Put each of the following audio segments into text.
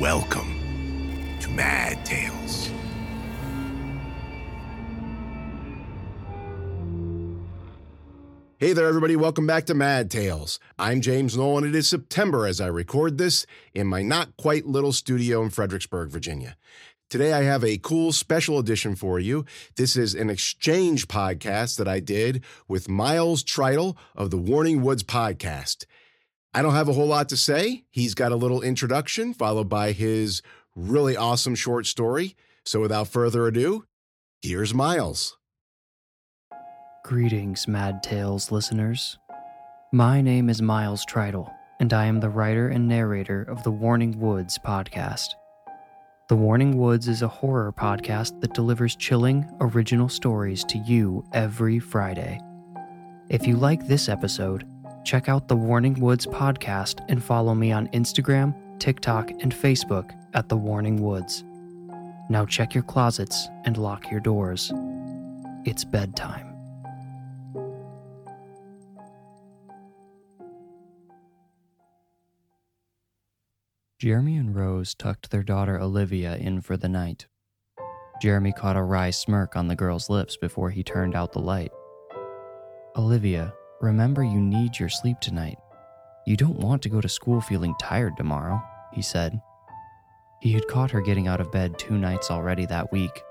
Welcome to Mad Tales. Hey there, everybody. Welcome back to Mad Tales. I'm James Nolan. It is September as I record this in my not quite little studio in Fredericksburg, Virginia. Today, I have a cool special edition for you. This is an exchange podcast that I did with Miles Tritle of the Warning Woods podcast. I don't have a whole lot to say. He's got a little introduction followed by his really awesome short story. So, without further ado, here's Miles. Greetings, Mad Tales listeners. My name is Miles Tritle, and I am the writer and narrator of the Warning Woods podcast. The Warning Woods is a horror podcast that delivers chilling, original stories to you every Friday. If you like this episode, check out the Warning Woods podcast and follow me on Instagram, TikTok, and Facebook at The Warning Woods. Now check your closets and lock your doors. It's bedtime. Jeremy and Rose tucked their daughter Olivia in for the night. Jeremy caught a wry smirk on the girl's lips before he turned out the light. Olivia, remember you need your sleep tonight. You don't want to go to school feeling tired tomorrow, he said. He had caught her getting out of bed two nights already that week.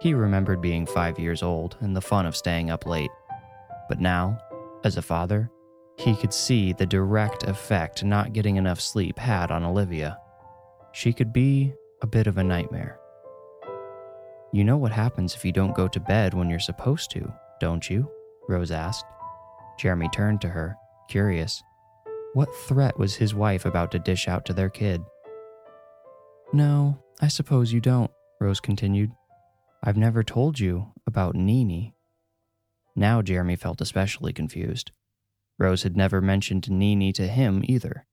He remembered being five years old and the fun of staying up late. But now, as a father, he could see the direct effect not getting enough sleep had on Olivia. She could be a bit of a nightmare. You know what happens if you don't go to bed when you're supposed to, don't you? Rose asked. Jeremy turned to her, curious. What threat was his wife about to dish out to their kid? No, I suppose you don't, Rose continued. I've never told you about Nini. Now Jeremy felt especially confused. Rose had never mentioned Nini to him either.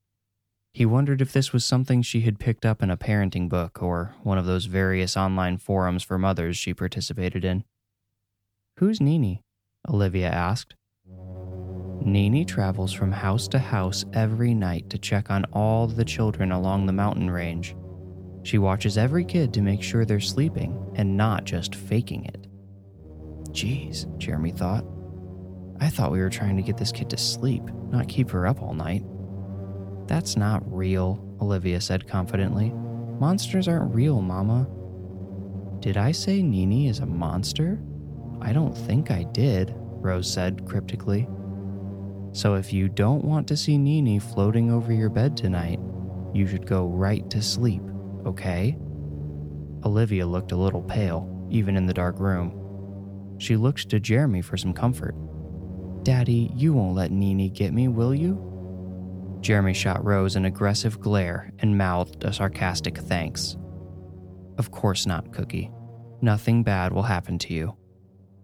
He wondered if this was something she had picked up in a parenting book or one of those various online forums for mothers she participated in. Who's Nini? Olivia asked. Nini travels from house to house every night to check on all the children along the mountain range. She watches every kid to make sure they're sleeping and not just faking it. Geez, Jeremy thought. I thought we were trying to get this kid to sleep, not keep her up all night. That's not real, Olivia said confidently. Monsters aren't real, Mama. Did I say Nini is a monster? I don't think I did, Rose said cryptically. So if you don't want to see Nini floating over your bed tonight, you should go right to sleep, okay? Olivia looked a little pale, even in the dark room. She looked to Jeremy for some comfort. Daddy, you won't let Nini get me, will you? Jeremy shot Rose an aggressive glare and mouthed a sarcastic thanks. Of course not, Cookie. Nothing bad will happen to you.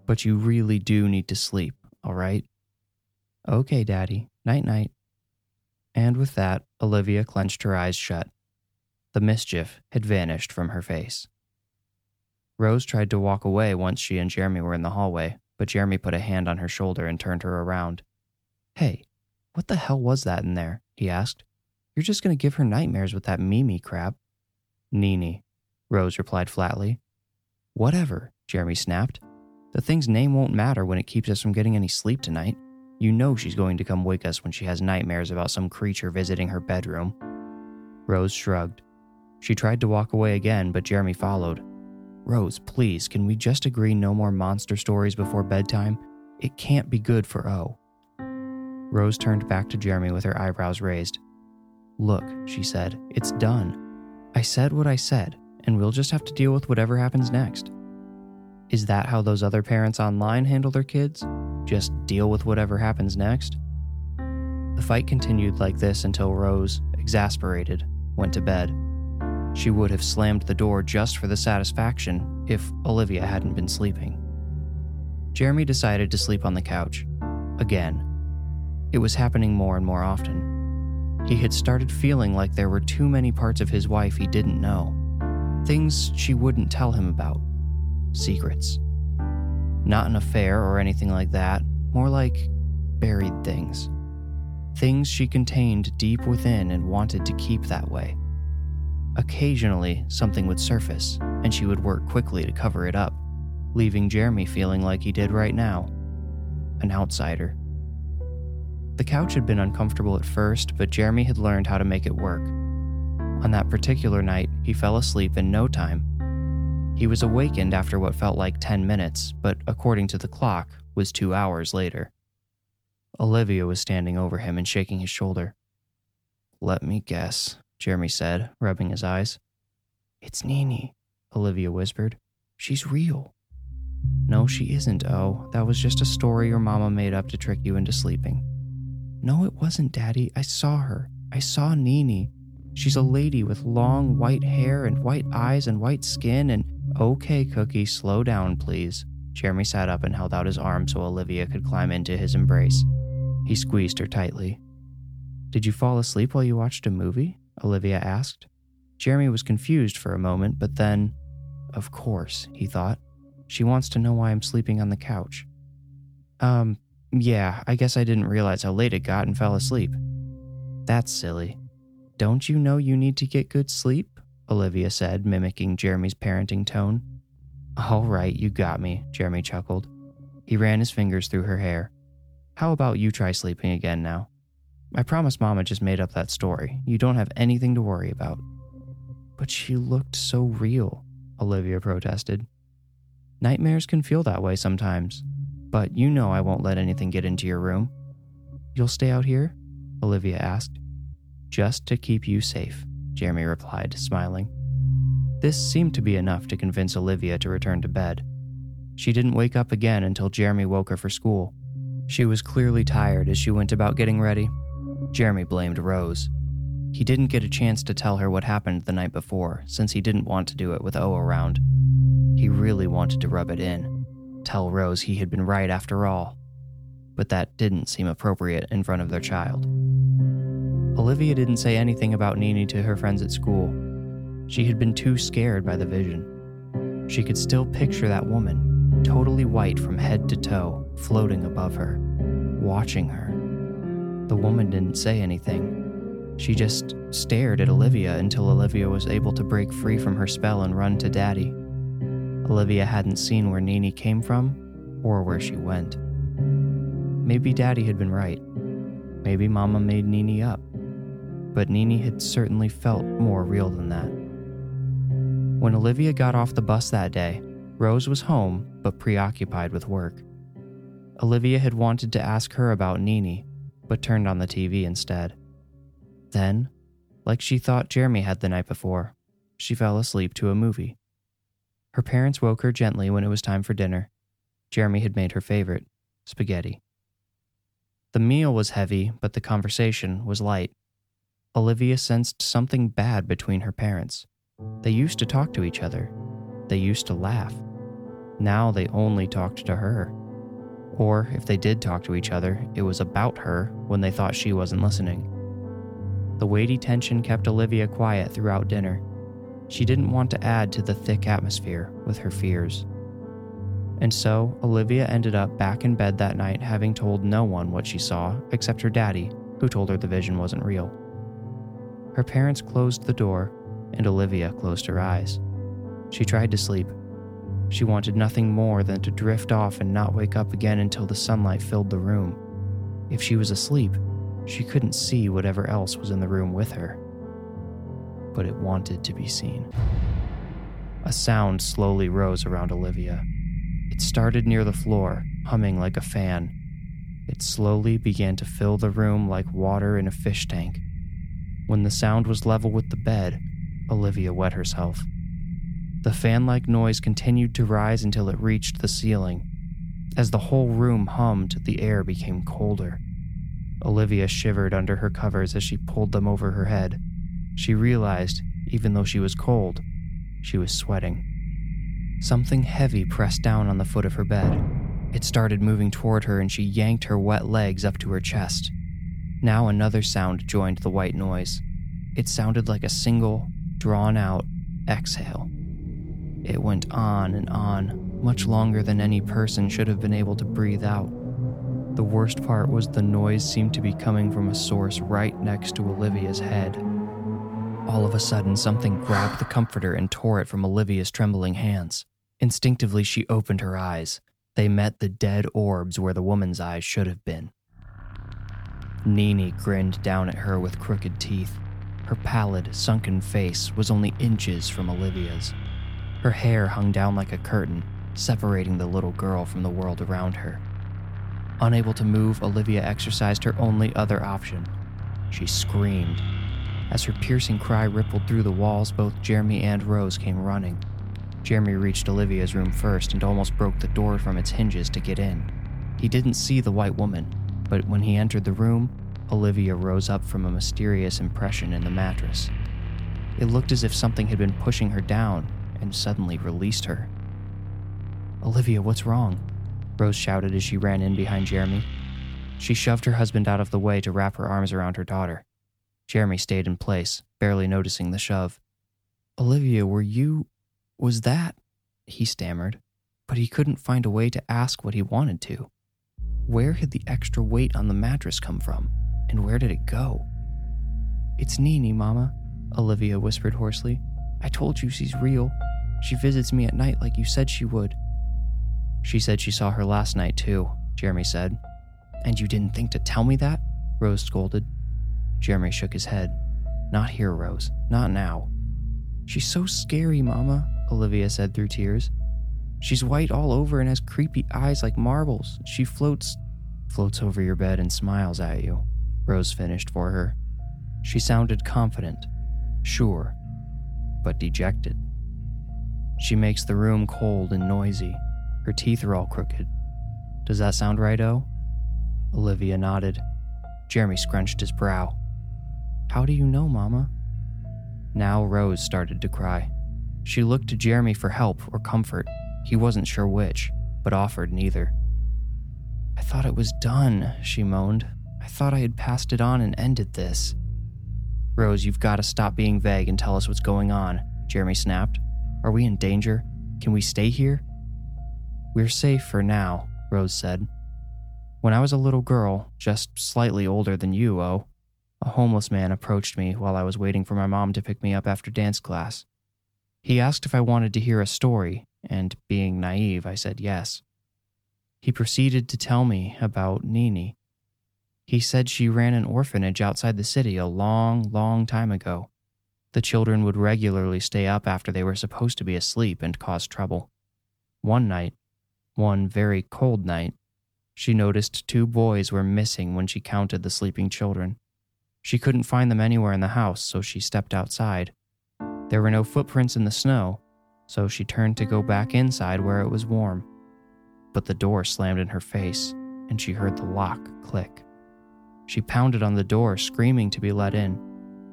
But you really do need to sleep, all right? Okay, Daddy. Night night. And with that, Olivia clenched her eyes shut. The mischief had vanished from her face. Rose tried to walk away once she and Jeremy were in the hallway, but Jeremy put a hand on her shoulder and turned her around. Hey, what the hell was that in there? he asked. You're just going to give her nightmares with that Mimi crap. Nini, Rose replied flatly. Whatever, Jeremy snapped. The thing's name won't matter when it keeps us from getting any sleep tonight. You know she's going to come wake us when she has nightmares about some creature visiting her bedroom. Rose shrugged. She tried to walk away again, but Jeremy followed. Rose, please, can we just agree no more monster stories before bedtime? It can't be good for O. Rose turned back to Jeremy with her eyebrows raised. Look, she said, it's done. I said what I said, and we'll just have to deal with whatever happens next. Is that how those other parents online handle their kids? Just deal with whatever happens next? The fight continued like this until Rose, exasperated, went to bed. She would have slammed the door just for the satisfaction if Olivia hadn't been sleeping. Jeremy decided to sleep on the couch. Again. It was happening more and more often. He had started feeling like there were too many parts of his wife he didn't know. Things she wouldn't tell him about. Secrets. Not an affair or anything like that, more like buried things. Things she contained deep within and wanted to keep that way. Occasionally, something would surface, and she would work quickly to cover it up, leaving Jeremy feeling like he did right now an outsider. The couch had been uncomfortable at first, but Jeremy had learned how to make it work. On that particular night, he fell asleep in no time. He was awakened after what felt like 10 minutes, but according to the clock, was two hours later. Olivia was standing over him and shaking his shoulder. Let me guess, Jeremy said, rubbing his eyes. It's Nini, Olivia whispered. She's real. No, she isn't, Oh. That was just a story your mama made up to trick you into sleeping. No, it wasn't, Daddy. I saw her. I saw Nini. She's a lady with long white hair and white eyes and white skin and. Okay, Cookie, slow down, please. Jeremy sat up and held out his arm so Olivia could climb into his embrace. He squeezed her tightly. Did you fall asleep while you watched a movie? Olivia asked. Jeremy was confused for a moment, but then, of course, he thought. She wants to know why I'm sleeping on the couch. Um, yeah, I guess I didn't realize how late it got and fell asleep. That's silly. Don't you know you need to get good sleep? Olivia said, mimicking Jeremy's parenting tone. All right, you got me, Jeremy chuckled. He ran his fingers through her hair. How about you try sleeping again now? I promise Mama just made up that story. You don't have anything to worry about. But she looked so real, Olivia protested. Nightmares can feel that way sometimes, but you know I won't let anything get into your room. You'll stay out here? Olivia asked. Just to keep you safe, Jeremy replied, smiling. This seemed to be enough to convince Olivia to return to bed. She didn't wake up again until Jeremy woke her for school. She was clearly tired as she went about getting ready. Jeremy blamed Rose. He didn't get a chance to tell her what happened the night before, since he didn't want to do it with O around. He really wanted to rub it in, tell Rose he had been right after all. But that didn't seem appropriate in front of their child. Olivia didn't say anything about Nini to her friends at school. She had been too scared by the vision. She could still picture that woman, totally white from head to toe, floating above her, watching her. The woman didn't say anything. She just stared at Olivia until Olivia was able to break free from her spell and run to Daddy. Olivia hadn't seen where Nini came from or where she went. Maybe Daddy had been right. Maybe Mama made Nini up. But Nini had certainly felt more real than that. When Olivia got off the bus that day, Rose was home but preoccupied with work. Olivia had wanted to ask her about Nini, but turned on the TV instead. Then, like she thought Jeremy had the night before, she fell asleep to a movie. Her parents woke her gently when it was time for dinner. Jeremy had made her favorite spaghetti. The meal was heavy, but the conversation was light. Olivia sensed something bad between her parents. They used to talk to each other, they used to laugh. Now they only talked to her. Or if they did talk to each other, it was about her when they thought she wasn't listening. The weighty tension kept Olivia quiet throughout dinner. She didn't want to add to the thick atmosphere with her fears. And so, Olivia ended up back in bed that night having told no one what she saw except her daddy, who told her the vision wasn't real. Her parents closed the door, and Olivia closed her eyes. She tried to sleep. She wanted nothing more than to drift off and not wake up again until the sunlight filled the room. If she was asleep, she couldn't see whatever else was in the room with her but it wanted to be seen. A sound slowly rose around Olivia. It started near the floor, humming like a fan. It slowly began to fill the room like water in a fish tank. When the sound was level with the bed, Olivia wet herself. The fan like noise continued to rise until it reached the ceiling. As the whole room hummed, the air became colder. Olivia shivered under her covers as she pulled them over her head. She realized, even though she was cold, she was sweating. Something heavy pressed down on the foot of her bed. It started moving toward her and she yanked her wet legs up to her chest. Now another sound joined the white noise. It sounded like a single, drawn out exhale. It went on and on, much longer than any person should have been able to breathe out. The worst part was the noise seemed to be coming from a source right next to Olivia's head. All of a sudden, something grabbed the comforter and tore it from Olivia's trembling hands. Instinctively, she opened her eyes. They met the dead orbs where the woman's eyes should have been. Nini grinned down at her with crooked teeth. Her pallid, sunken face was only inches from Olivia's. Her hair hung down like a curtain, separating the little girl from the world around her. Unable to move, Olivia exercised her only other option. She screamed. As her piercing cry rippled through the walls, both Jeremy and Rose came running. Jeremy reached Olivia's room first and almost broke the door from its hinges to get in. He didn't see the white woman, but when he entered the room, Olivia rose up from a mysterious impression in the mattress. It looked as if something had been pushing her down and suddenly released her. Olivia, what's wrong? Rose shouted as she ran in behind Jeremy. She shoved her husband out of the way to wrap her arms around her daughter. Jeremy stayed in place, barely noticing the shove. Olivia, were you. was that? He stammered, but he couldn't find a way to ask what he wanted to. Where had the extra weight on the mattress come from, and where did it go? It's Nini, Mama, Olivia whispered hoarsely. I told you she's real. She visits me at night like you said she would. She said she saw her last night, too, Jeremy said. And you didn't think to tell me that? Rose scolded. Jeremy shook his head. Not here, Rose. Not now. She's so scary, Mama, Olivia said through tears. She's white all over and has creepy eyes like marbles. She floats floats over your bed and smiles at you. Rose finished for her. She sounded confident, sure, but dejected. She makes the room cold and noisy. Her teeth are all crooked. Does that sound right, O? Olivia nodded. Jeremy scrunched his brow. How do you know, Mama? Now Rose started to cry. She looked to Jeremy for help or comfort. He wasn't sure which, but offered neither. I thought it was done, she moaned. I thought I had passed it on and ended this. Rose, you've got to stop being vague and tell us what's going on, Jeremy snapped. Are we in danger? Can we stay here? We're safe for now, Rose said. When I was a little girl, just slightly older than you, oh, a homeless man approached me while I was waiting for my mom to pick me up after dance class. He asked if I wanted to hear a story, and being naive, I said yes. He proceeded to tell me about Nini. He said she ran an orphanage outside the city a long, long time ago. The children would regularly stay up after they were supposed to be asleep and cause trouble. One night, one very cold night, she noticed two boys were missing when she counted the sleeping children. She couldn't find them anywhere in the house, so she stepped outside. There were no footprints in the snow, so she turned to go back inside where it was warm. But the door slammed in her face, and she heard the lock click. She pounded on the door, screaming to be let in.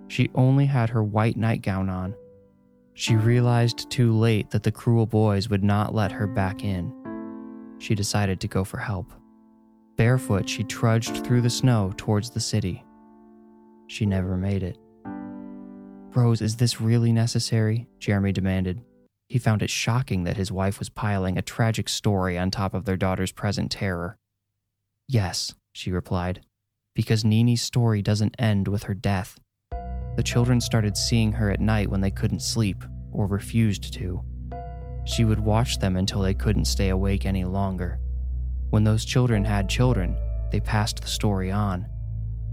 She only had her white nightgown on. She realized too late that the cruel boys would not let her back in she decided to go for help. Barefoot, she trudged through the snow towards the city. She never made it. Rose, is this really necessary? Jeremy demanded. He found it shocking that his wife was piling a tragic story on top of their daughter's present terror. Yes, she replied, because Nini's story doesn't end with her death. The children started seeing her at night when they couldn't sleep or refused to. She would watch them until they couldn't stay awake any longer. When those children had children, they passed the story on.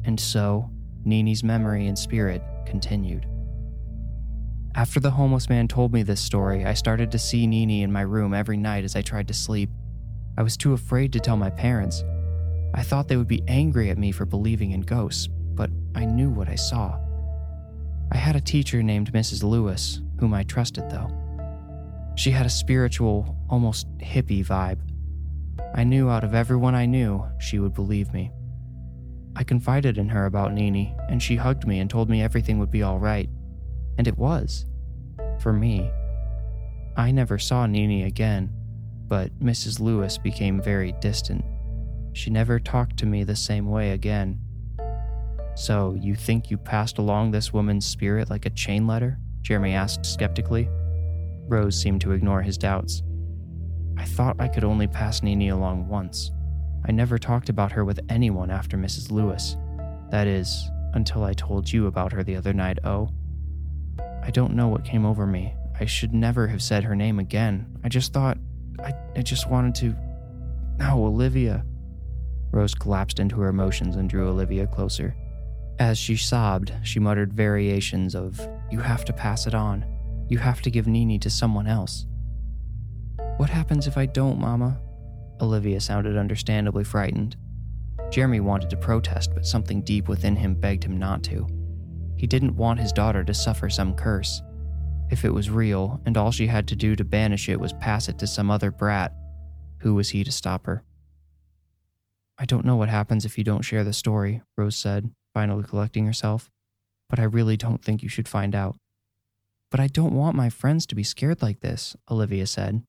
And so, Nini's memory and spirit continued. After the homeless man told me this story, I started to see Nini in my room every night as I tried to sleep. I was too afraid to tell my parents. I thought they would be angry at me for believing in ghosts, but I knew what I saw. I had a teacher named Mrs. Lewis, whom I trusted though. She had a spiritual, almost hippie vibe. I knew out of everyone I knew, she would believe me. I confided in her about Nini, and she hugged me and told me everything would be all right. And it was. For me. I never saw Nini again, but Mrs. Lewis became very distant. She never talked to me the same way again. So, you think you passed along this woman's spirit like a chain letter? Jeremy asked skeptically. Rose seemed to ignore his doubts. I thought I could only pass Nini along once. I never talked about her with anyone after Mrs. Lewis. That is, until I told you about her the other night, oh. I don't know what came over me. I should never have said her name again. I just thought. I, I just wanted to. No, Olivia. Rose collapsed into her emotions and drew Olivia closer. As she sobbed, she muttered variations of, You have to pass it on. You have to give Nini to someone else. What happens if I don't, Mama? Olivia sounded understandably frightened. Jeremy wanted to protest, but something deep within him begged him not to. He didn't want his daughter to suffer some curse. If it was real, and all she had to do to banish it was pass it to some other brat, who was he to stop her? I don't know what happens if you don't share the story, Rose said, finally collecting herself, but I really don't think you should find out. But I don't want my friends to be scared like this, Olivia said.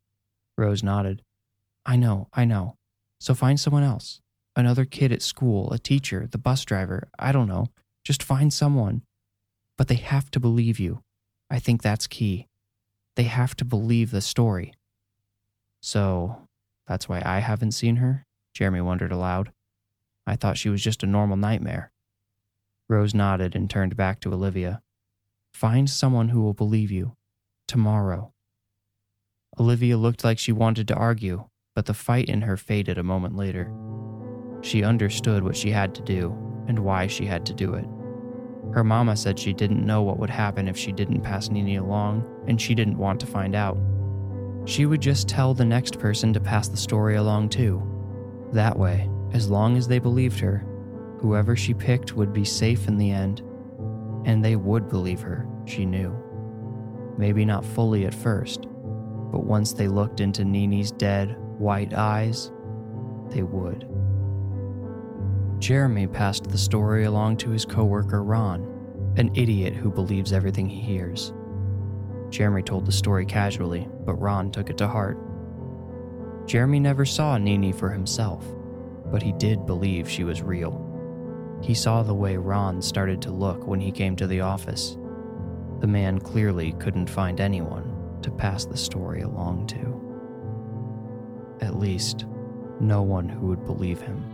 Rose nodded. I know, I know. So find someone else. Another kid at school, a teacher, the bus driver, I don't know. Just find someone. But they have to believe you. I think that's key. They have to believe the story. So, that's why I haven't seen her? Jeremy wondered aloud. I thought she was just a normal nightmare. Rose nodded and turned back to Olivia. Find someone who will believe you. Tomorrow. Olivia looked like she wanted to argue, but the fight in her faded a moment later. She understood what she had to do and why she had to do it. Her mama said she didn't know what would happen if she didn't pass Nini along, and she didn't want to find out. She would just tell the next person to pass the story along too. That way, as long as they believed her, whoever she picked would be safe in the end. And they would believe her, she knew. Maybe not fully at first, but once they looked into Nini's dead, white eyes, they would. Jeremy passed the story along to his coworker Ron, an idiot who believes everything he hears. Jeremy told the story casually, but Ron took it to heart. Jeremy never saw Nini for himself, but he did believe she was real. He saw the way Ron started to look when he came to the office. The man clearly couldn't find anyone to pass the story along to. At least, no one who would believe him.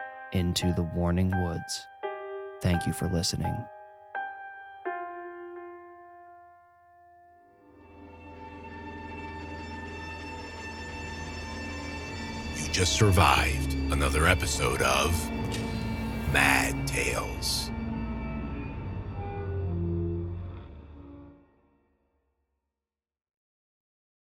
into the Warning Woods. Thank you for listening. You just survived another episode of Mad Tales.